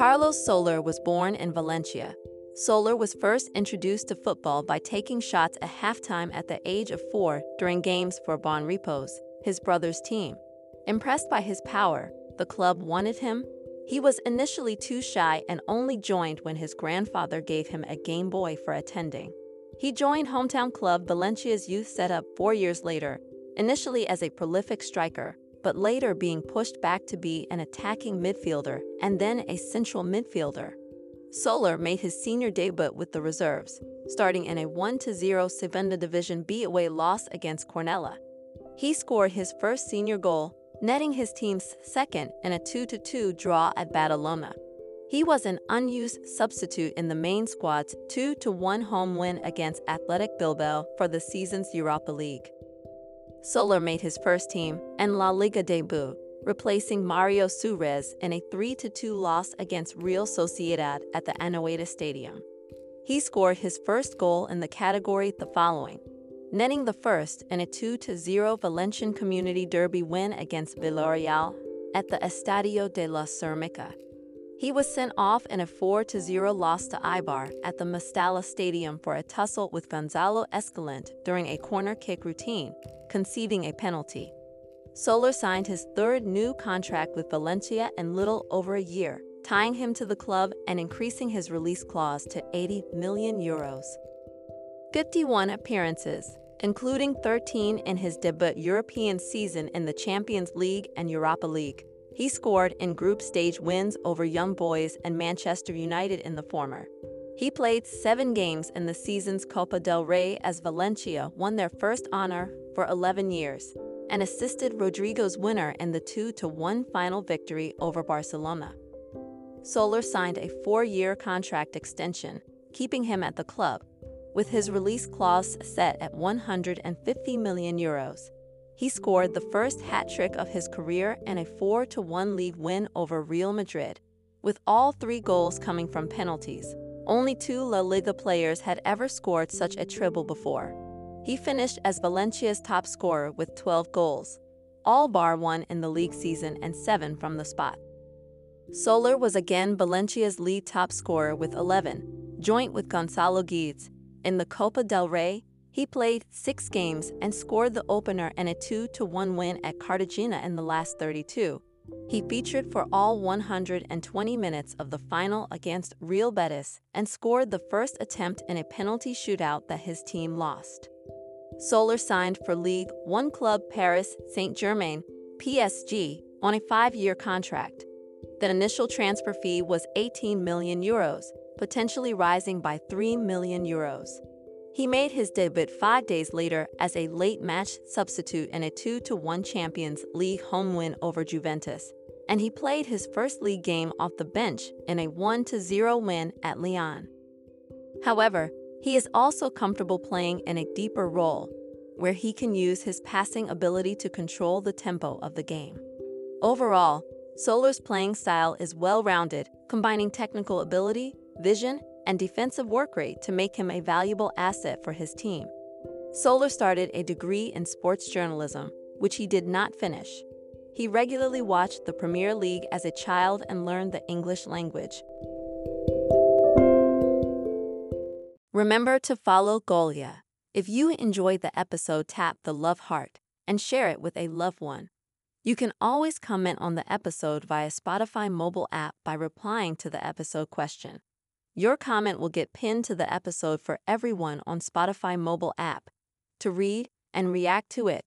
Carlos Soler was born in Valencia. Soler was first introduced to football by taking shots at halftime at the age of four during games for Bon Bonrepos, his brother's team. Impressed by his power, the club wanted him. He was initially too shy and only joined when his grandfather gave him a Game Boy for attending. He joined hometown club Valencia's youth setup four years later, initially as a prolific striker, but later being pushed back to be an attacking midfielder and then a central midfielder. Soler made his senior debut with the reserves, starting in a 1-0 Segunda Division B away loss against Cornellà. He scored his first senior goal, netting his team's second in a 2-2 draw at Badalona. He was an unused substitute in the main squad's 2-1 home win against Athletic Bilbao for the season's Europa League. Soler made his first team and La Liga debut, replacing Mario Suarez in a 3-2 loss against Real Sociedad at the Anoeta Stadium. He scored his first goal in the category the following, netting the first in a 2-0 Valencian Community Derby win against Villarreal at the Estadio de la Ceramica. He was sent off in a 4-0 loss to Eibar at the Mestalla Stadium for a tussle with Gonzalo Escalante during a corner kick routine, conceding a penalty. Soler signed his third new contract with Valencia in little over a year, tying him to the club and increasing his release clause to 80 million euros. 51 appearances, including 13 in his debut European season in the Champions League and Europa League. He scored in group stage wins over Young Boys and Manchester United in the former. He played seven games in the season's Copa del Rey as Valencia won their first honor for 11 years and assisted Rodrigo's winner in the 2-1 final victory over Barcelona. Soler signed a four-year contract extension, keeping him at the club, with his release clause set at 150 million euros. He scored the first hat trick of his career in a 4 1 league win over Real Madrid, with all three goals coming from penalties. Only two La Liga players had ever scored such a treble before. He finished as Valencia's top scorer with 12 goals, all bar one in the league season and seven from the spot. Soler was again Valencia's lead top scorer with 11, joint with Gonzalo Guedes. In the Copa del Rey, he played six games and scored the opener in a 2-1 win at Cartagena in the last 32. He featured for all 120 minutes of the final against Real Betis and scored the first attempt in a penalty shootout that his team lost. Soler signed for League One club Paris Saint-Germain, PSG, on a five-year contract. The initial transfer fee was 18 million euros, potentially rising by 3 million euros. He made his debut five days later as a late match substitute in a 2 1 Champions League home win over Juventus, and he played his first league game off the bench in a 1 0 win at Lyon. However, he is also comfortable playing in a deeper role, where he can use his passing ability to control the tempo of the game. Overall, Soler's playing style is well rounded, combining technical ability, vision, and defensive work rate to make him a valuable asset for his team. Soler started a degree in sports journalism, which he did not finish. He regularly watched the Premier League as a child and learned the English language. Remember to follow Golia. If you enjoyed the episode, tap the love heart and share it with a loved one. You can always comment on the episode via Spotify mobile app by replying to the episode question. Your comment will get pinned to the episode for everyone on Spotify mobile app to read and react to it.